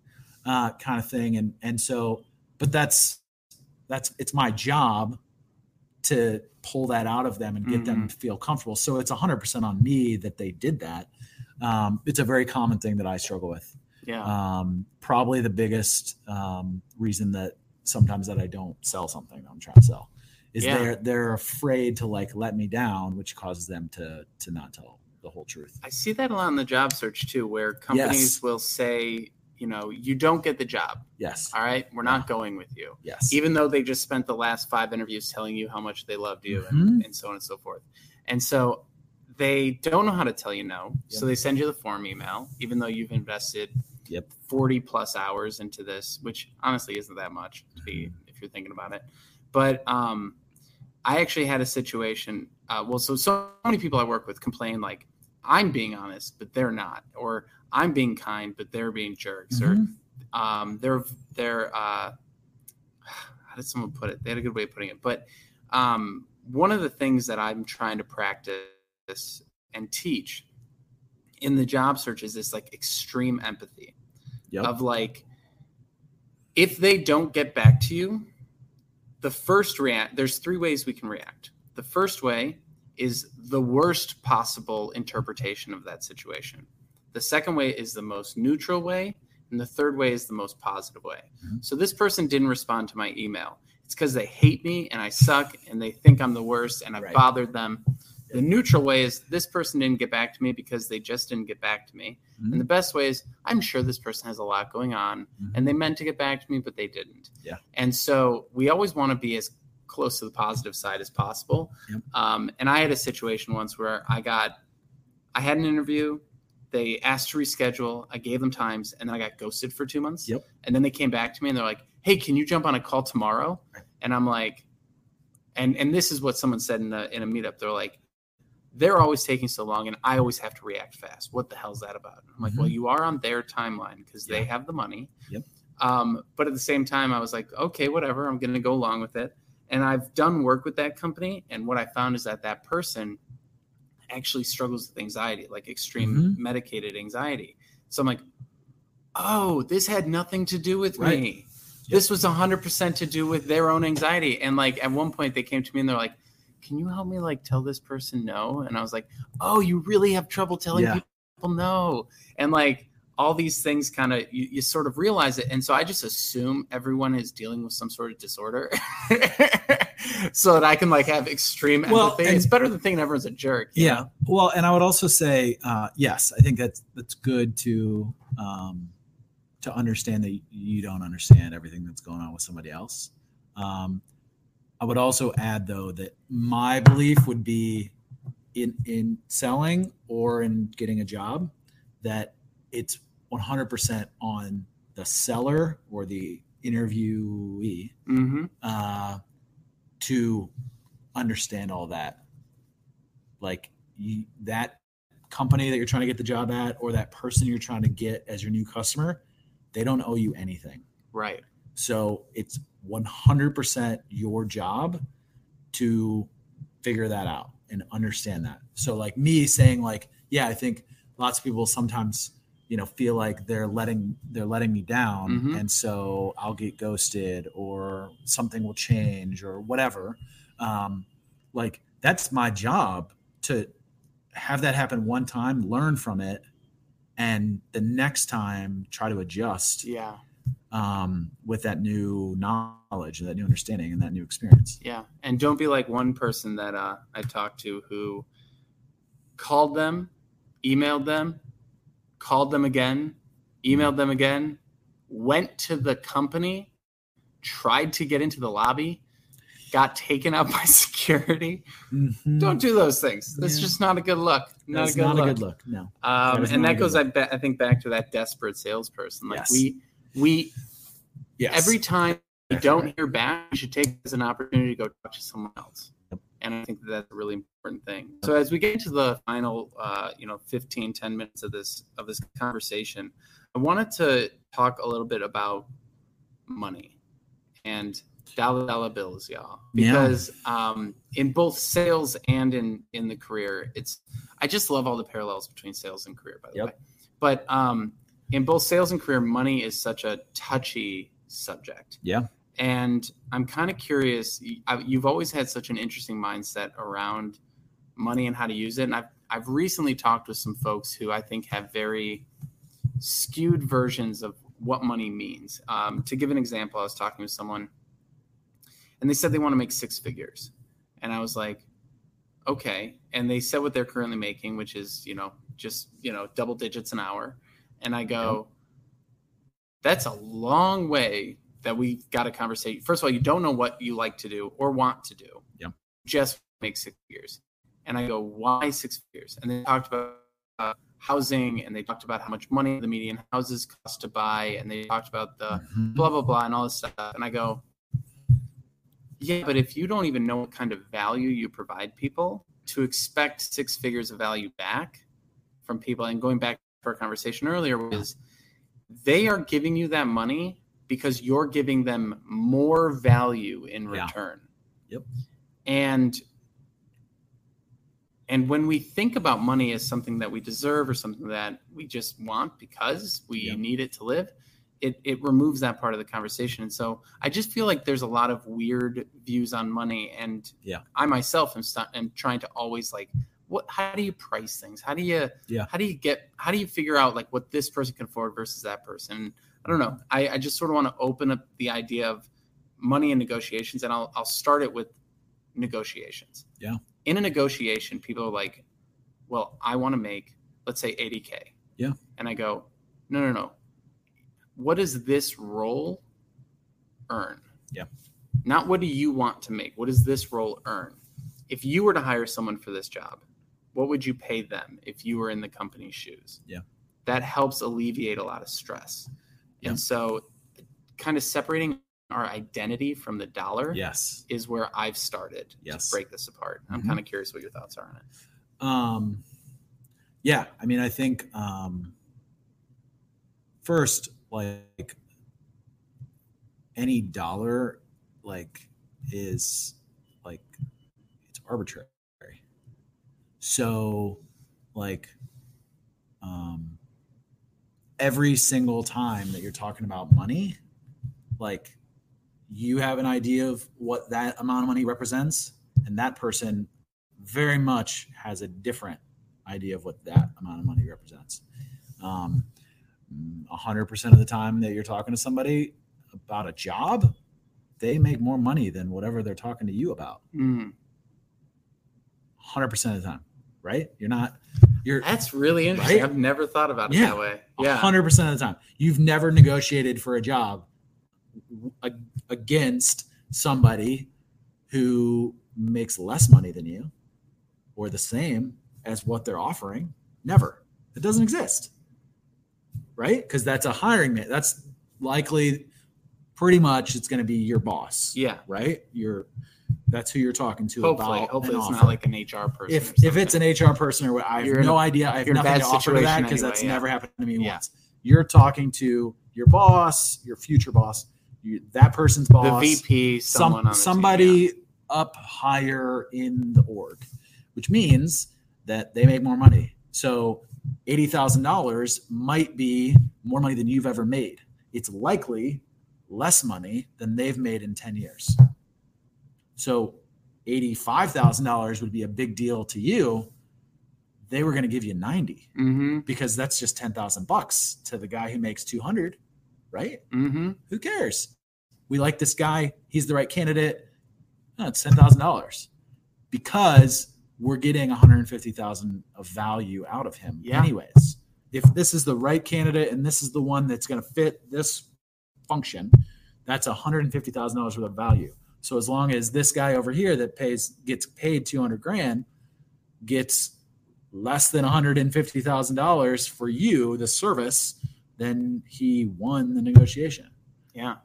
uh, kind of thing. And and so but that's that's it's my job to pull that out of them and get them to feel comfortable so it's 100% on me that they did that um, it's a very common thing that i struggle with
Yeah.
um, probably the biggest um, reason that sometimes that I don't sell something I'm trying to sell is
Yeah.
they're they're afraid to like let me down, which causes them to to not tell the whole truth.
I see that a lot in the job search too, where companies
Yes.
will say, you know, you don't get the job.
Yes,
All right, we're not going with you,
yes,
even though they just spent the last five interviews telling you how much they loved you
Mm-hmm.
and, and so on and so forth. And so they don't know how to tell you no, so they send you the form email, even though you've invested
Yep.
40 plus hours into this, which honestly isn't that much to be
Mm-hmm.
if you're thinking about it. But um, I actually had a situation. Uh, well, so so many people I work with complain like I'm being honest, but they're not, or I'm being kind, but they're being jerks,
Mhm.
or um, they're they're uh, how did someone put it? They had a good way of putting it, but um, one of the things that I'm trying to practice and teach in the job search is this like extreme empathy
Yep.
of like if they don't get back to you the first react there's three ways we can react the first way is the worst possible interpretation of that situation the second way is the most neutral way and the third way is the most positive way
Mhm.
so this person didn't respond to my email it's because they hate me and i suck and they think i'm the worst and i've
Right.
bothered them the neutral way is this person didn't get back to me because they just didn't get back to me
Mhm.
and the best way is I'm sure this person has a lot going on
Mhm.
and they meant to get back to me, but they didn't.
Yeah.
And so we always want to be as close to the positive side as possible.
Yep.
Um, and I had a situation once where I got, I had an interview. They asked to reschedule. I gave them times and then I got ghosted for two months.
Yep.
And then they came back to me and they're like, Hey, can you jump on a call tomorrow? And I'm like, and, and this is what someone said in a, in a meetup. They're like, they're always taking so long and I always have to react fast. What the hell's that about? I'm like,
Mhm.
well, you are on their timeline because they have the money.
Yep.
Um, but at the same time, I was like, okay, whatever, I'm going to go along with it. And I've done work with that company. And what I found is that that person actually struggles with anxiety, like extreme
Mhm.
medicated anxiety. So I'm like, oh, this had nothing to do with
Right.
me. This was 100% to do with their own anxiety. And like at one point, they came to me and they're like, can you help me like tell this person no? And I was like, oh, you really have trouble telling
Yeah.
people no. And like all these things kind of, you, you sort of realize it. And so I just assume everyone is dealing with some sort of disorder so that I can like have extreme
Well,
empathy.
and-
it's better than thinking everyone's a jerk.
Yeah.
know?
Well, and I would also say, uh, yes, I think that's that's good to um, to understand that you don't understand everything that's going on with somebody else. Um, I would also add, though, that my belief would be in in selling or in getting a job that it's 100% on the seller or the interviewee
Mhm.
uh, to understand all that. Like you, that company that you're trying to get the job at, or that person you're trying to get as your new customer, they don't owe you anything.
Right.
So it's 100% your job to figure that out and understand that. So like me saying like, yeah, I think lots of people sometimes, you know, feel like they're letting they're letting me down
Mhm.
and so I'll get ghosted or something will change or whatever. Um like that's my job to have that happen one time, learn from it and the next time try to adjust
Yeah.
um, with that new knowledge, that new understanding, and that new experience.
Yeah, and don't be like one person that uh, I talked to who called them, emailed them, called them again, emailed them again, went to the company, tried to get into the lobby, got taken out by security. Don't do those things. That's
Yeah.
just not a good look. Not
That's
a good
not
look.
a good look. No.
Um,
That
and that goes, I, bet, I think, back to that desperate salesperson. Like
Yes.
we, we
Yes.
every time you don't hear back, you should take it as an opportunity to go talk to someone else. And I think that that's a really important thing. So as we get into the final, uh, you know, 15, 10 minutes of this of this conversation, I wanted to talk a little bit about money and dollar dollar bills, y'all.
Yeah.
Because um, in both sales and in in the career, it's I just love all the parallels between sales and career, by the
Yep.
way. But um, in both sales and career, money is such a touchy subject.
Yeah.
And I'm kind of curious. You've always had such an interesting mindset around money and how to use it. And I've I've recently talked with some folks who I think have very skewed versions of what money means. Um, to give an example, I was talking with someone, and they said they want to make six figures, and I was like, okay. And they said what they're currently making, which is you know just you know double digits an hour, and I go, that's a long way that we've got a conversation. First of all, you don't know what you like to do or want to do.
Yep.
Just make six figures. And I go, why six figures? And they talked about uh, housing and they talked about how much money the median houses cost to buy. And they talked about the
Mhm.
blah, blah, blah, and all this stuff. And I go, yeah, but if you don't even know what kind of value you provide people, to expect six figures of value back from people, and going back to our conversation earlier, was they are giving you that money because you're giving them more value in
Yeah.
return.
Yep.
And and when we think about money as something that we deserve or something that we just want because we
Yep.
need it to live, it, it removes that part of the conversation. And so I just feel like there's a lot of weird views on money. And
Yeah.
I myself am, st- am trying to always like, what, how do you price things? How do you,
Yeah.
how do you get, how do you figure out like what this person can afford versus that person? I don't know. I, I just sort of want to open up the idea of money and negotiations. And I'll, I'll start it with negotiations.
Yeah.
In a negotiation, people are like, well, I want to make, let's say 80K.
Yeah.
And I go, no, no, no. What does this role earn?
Yeah.
Not what do you want to make? What does this role earn? If you were to hire someone for this job, what would you pay them if you were in the company's shoes?
Yeah.
That helps alleviate a lot of stress.
Yeah.
And so, kind of separating our identity from the dollar
Yes.
is where I've started
Yes.
to break this apart. I'm
Mhm.
kind of curious what your thoughts are on it.
Um, yeah, I mean, I think um, first, like any dollar, like is like it's arbitrary. So, like, um, every single time that you're talking about money, like you have an idea of what that amount of money represents, and that person very much has a different idea of what that amount of money represents. Um, 100% of the time that you're talking to somebody about a job, they make more money than whatever they're talking to you about.
Mm,
100% of the time, right? You're not, you're
that's really interesting.
Right?
I've never thought about it
Yeah.
that way. Yeah.
100% of the time. You've never negotiated for a job against somebody who makes less money than you or the same as what they're offering. Never. It doesn't exist. Right? Because that's a hiring man. That's likely pretty much it's going to be your boss.
Yeah.
Right? You're that's who you're talking to
Hopefully,
about.
hopefully it's
offer
not like an HR person.
if if it's an HR person or what, I have
You're
no
a-
idea. I have
you're in a
nothing to offer to that because that's
yeah.
never happened to me
Yeah.
once. You're talking to your boss, your future boss, you, that person's boss, the
VP, someone
some
on the team,
somebody
yeah.
up higher in the org, which means that they make more money. So eighty thousand dollars might be more money than you've ever made. It's likely less money than they've made in ten years. So eighty-five thousand dollars would be a big deal to you. They were going to give you ninety
Mhm,
because that's just ten thousand bucks to the guy who makes two hundred, right?
mhm.
Who cares? We like this guy. He's the right candidate. No, it's ten thousand dollars because we're getting one hundred fifty thousand of value out of him,
Yeah.
anyways. If this is the right candidate and this is the one that's going to fit this function, that's one hundred fifty thousand dollars worth of value. So as long as this guy over here that pays gets paid two hundred grand gets less than one hundred and fifty thousand dollars for you, the service, then he won the negotiation.
Yeah.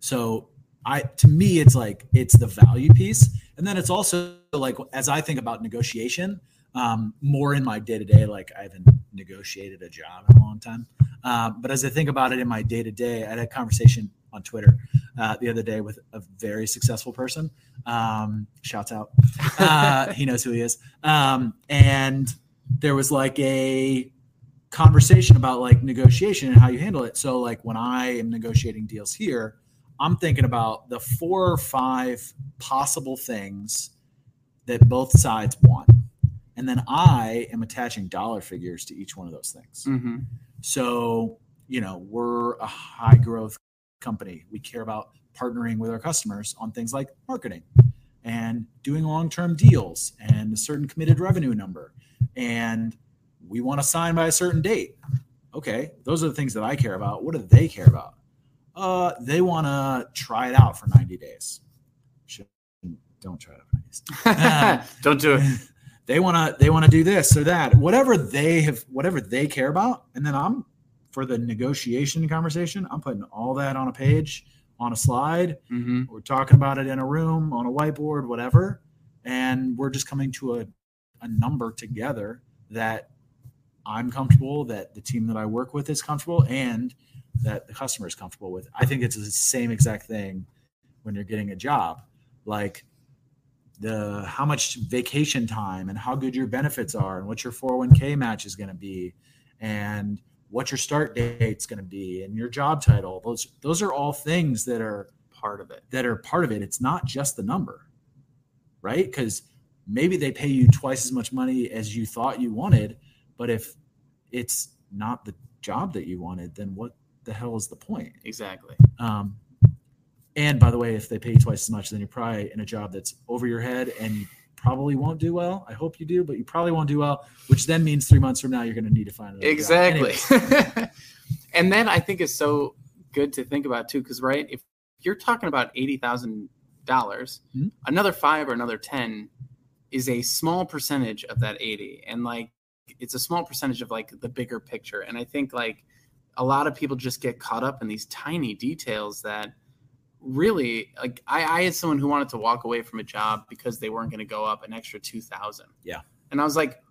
So I to me it's like it's the value piece. And then it's also like as I think about negotiation, um, more in my day to day, like I haven't negotiated a job in a long time. Um, but as I think about it in my day to day, I had a conversation on Twitter uh, the other day with a very successful person. Um, shouts out. Uh, he knows who he is. Um, and there was like a conversation about like negotiation and how you handle it. So like when I am negotiating deals here, I'm thinking about the four or five possible things that both sides want. And then I am attaching dollar figures to each one of those things.
Mhm.
So, you know, we're a high growth company. We care about partnering with our customers on things like marketing and doing long term deals and a certain committed revenue number. And we want to sign by a certain date. Okay, those are the things that I care about. What do they care about? Uh, they want to try it out for 90 days. Don't try it out for 90 days.
Don't do it.
they want to they want to do this or that whatever they have whatever they care about and then i'm for the negotiation conversation. I'm putting all that on a page on a slide.
Hmm
we're talking about it in a room on a whiteboard whatever. And we're just coming to a, a number together that I'm comfortable, that the team that I work with is comfortable, and that the customer is comfortable with. I think it's the same exact thing when you're getting a job. Like the how much vacation time and how good your benefits are and what your 401k match is going to be. And what your start date's going to be and your job title. Those those are all things that are
part of it.
that are part of it. It's not just the number, right? Because maybe they pay you twice as much money as you thought you wanted, but if it's not the job that you wanted, then what the hell is the point?
Exactly.
Um, and by the way, if they pay you twice as much, then you're probably in a job that's over your head and you probably won't do well. I hope you do, but you probably won't do well, which then means three months from now you're going to need to find another.
Exactly. And then I think it's so good to think about too, because right, if you're talking about eighty thousand dollars,
Mhm.
another five or another ten is a small percentage of that eighty, and like it's a small percentage of like the bigger picture. And I think like a lot of people just get caught up in these tiny details that really like I, I had someone who wanted to walk away from a job because they weren't going to go up an extra 2000
Yeah.
and i was like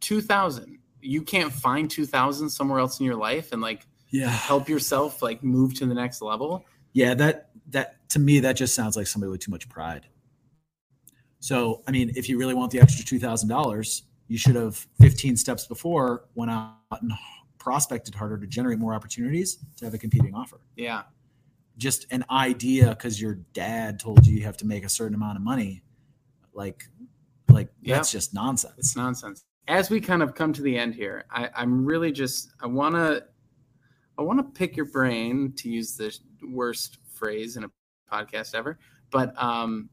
2000 you can't find 2000 somewhere else in your life and like
yeah.
help yourself like move to the next level
Yeah, that that to me that just sounds like somebody with too much pride. So, I mean, if you really want the extra two thousand dollars, you should have fifteen steps before went out and prospected harder to generate more opportunities to have a competing offer.
yeah
Just an idea because your dad told you you have to make a certain amount of money, like, like
Yeah.
that's just nonsense.
it's nonsense as we kind of come to the end here I, i'm really just i want to i want to pick your brain to use the worst phrase in a podcast ever but um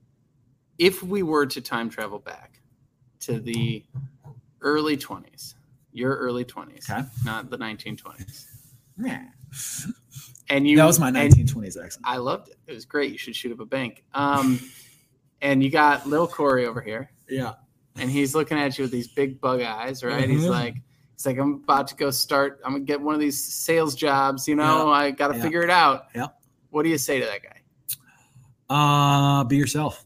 if we were to time travel back to the early 20s your early 20s
Okay.
not the 1920s
Yeah.
And you
that was my 1920s accent.
I loved it. It was great. You should shoot up a bank. Um, and you got Lil Cory over here,
Yeah.
and he's looking at you with these big bug eyes, right? He's
Mhm.
like, he's like, I'm about to go start. I'm gonna get one of these sales jobs. You know, I got to
Yeah.
figure it out.
Yeah.
What do you say to that guy?
Uh, be yourself.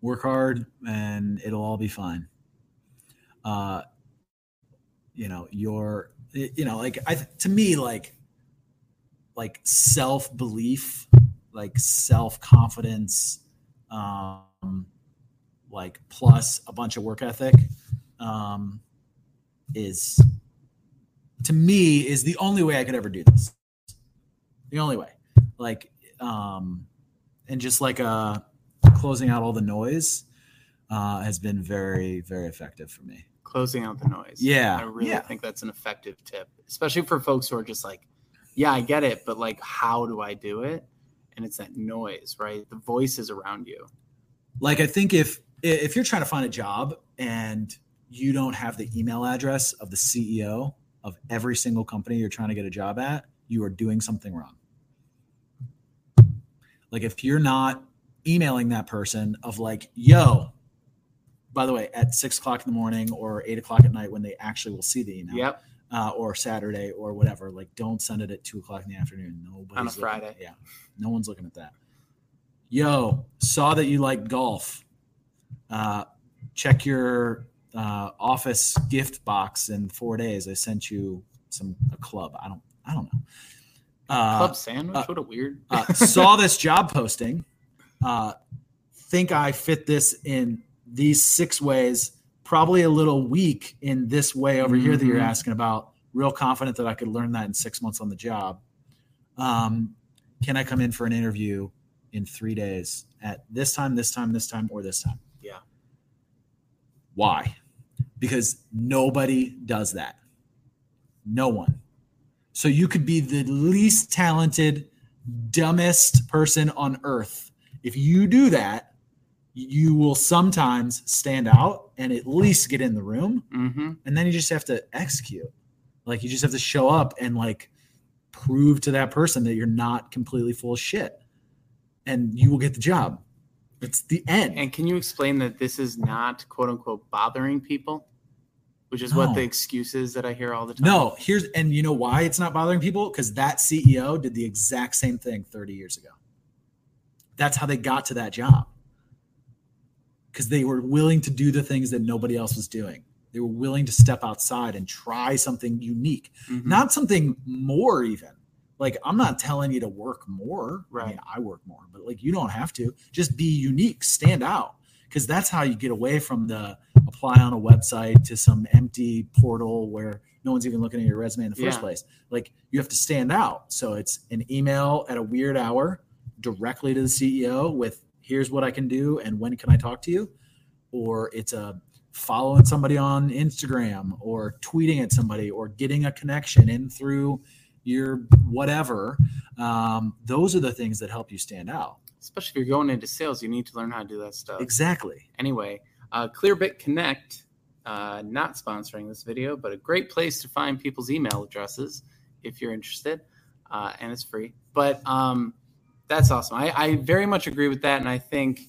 Work hard, and it'll all be fine. Uh, you know, your, you know, like I to me, like, like self belief, like self confidence, um, like plus a bunch of work ethic, um, is to me is the only way I could ever do this. The only way, like, um, and just like uh closing out all the noise uh has been very very effective for me
Closing out the noise.
Yeah,
I really
yeah.
think that's an effective tip, especially for folks who are just like, yeah, I get it, but like, how do I do it? And it's that noise, right? The voices around you.
like i think if if you're trying to find a job and you don't have the email address of the ceo of every single company you're trying to get a job at you are doing something wrong like if you're not emailing that person of like yo by the way at six o'clock in the morning or eight o'clock at night when they actually will see the email
Yep.
Uh, or Saturday or whatever. Like, don't send it at two o'clock in the afternoon. Nobody's
On a Friday.
yeah, no one's looking at that. Yo, saw that you like golf. Uh, check your uh, office gift box in four days. I sent you some a club. I don't. I don't know. Uh,
Club sandwich?
uh,
what a weird.
uh, saw this job posting. Uh, think I fit this in these six ways. Probably a little weak in this way over here that you're
Mhm.
asking about. Real confident that I could learn that in six months on the job. Um, can I come in for an interview in three days at this time, this time, this time, or this time?
Yeah.
Why? Because nobody does that. No one. So you could be the least talented, dumbest person on earth. If you do that, you will sometimes stand out and at least get in the room.
Mm-hmm.
And then you just have to execute. Like you just have to show up and like prove to that person that you're not completely full of shit. And you will get the job. It's the end.
And can you explain that this is not quote unquote bothering people, which is what the excuse is that I hear all the time?
No, here's and you know why it's not bothering people? Because that CEO did the exact same thing 30 years ago. That's how they got to that job. Because they were willing to do the things that nobody else was doing. They were willing to step outside and try something unique,
Mhm.
not something more even. Like I'm not telling you to work more. I
Right.
mean, I work more, but like you don't have to. Just be unique, stand out, because that's how you get away from the apply on a website to some empty portal where no one's even looking at your resume in the first
Yeah.
place. Like you have to stand out. So it's an email at a weird hour directly to the CEO with here's what I can do and when can I talk to you? Or it's a following somebody on Instagram or tweeting at somebody or getting a connection in through your whatever. Um, those are the things that help you stand out.
Especially if you're going into sales, you need to learn how to do that stuff.
Exactly.
Anyway, uh, Clearbit Connect, uh, not sponsoring this video, but a great place to find people's email addresses if you're interested, uh, and it's free. But um, that's awesome. I, I very much agree with that, and I think,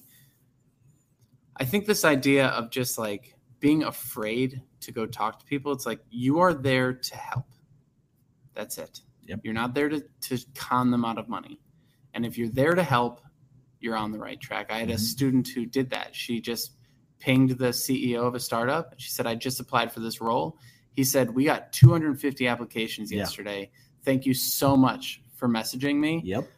I think this idea of just like being afraid to go talk to people, it's like you are there to help. That's it.
Yep.
You're not there to, to con them out of money. And if you're there to help, you're on the right track. I had a
Mhm.
student who did that. She just pinged the CEO of a startup. She said, I just applied for this role. He said, We got 250 applications
Yeah.
yesterday. Thank you so much for messaging me
Yep.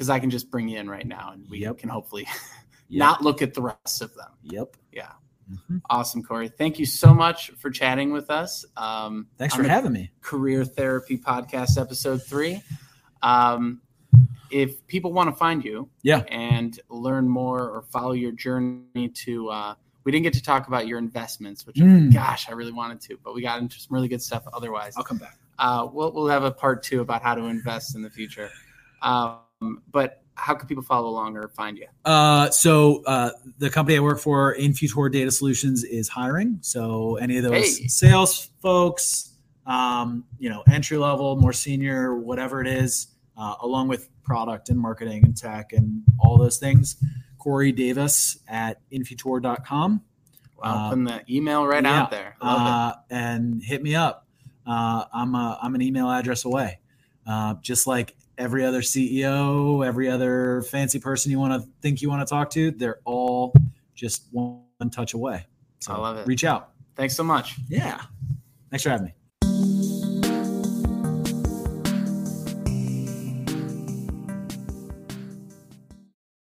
Because I can just bring you in right now and we
Yep.
can hopefully
Yep.
not look at the rest of them.
Yep.
Yeah.
Mhm.
Awesome, Cory. Thank you so much for chatting with us. Um,
Thanks for having me.
Career Therapy Podcast, Episode 3. Um, if people want to find you
Yeah.
and learn more or follow your journey to, uh, we didn't get to talk about your investments, which,
Mm.
gosh, I really wanted to, but we got into some really good stuff otherwise.
I'll come back.
Uh, we'll, we'll have a part two about how to invest in the future. Um, but how can people follow along or find you?
Uh, so uh, the company I work for, Infutor Data Solutions, is hiring. So any of those
Hey.
sales folks, um, you know, entry level, more senior, whatever it is, uh, along with product and marketing and tech and all those things. Cory Davis at infutor.com.
Wow,
Uh,
putting the email right
yeah,
out there.
Uh, and hit me up. Uh, I'm a, I'm an email address away. Uh, just like every other CEO, every other fancy person you want to think you want to talk to, they're all just one touch away. So
I love it.
reach out.
Thanks so much.
Yeah. Thanks for having me.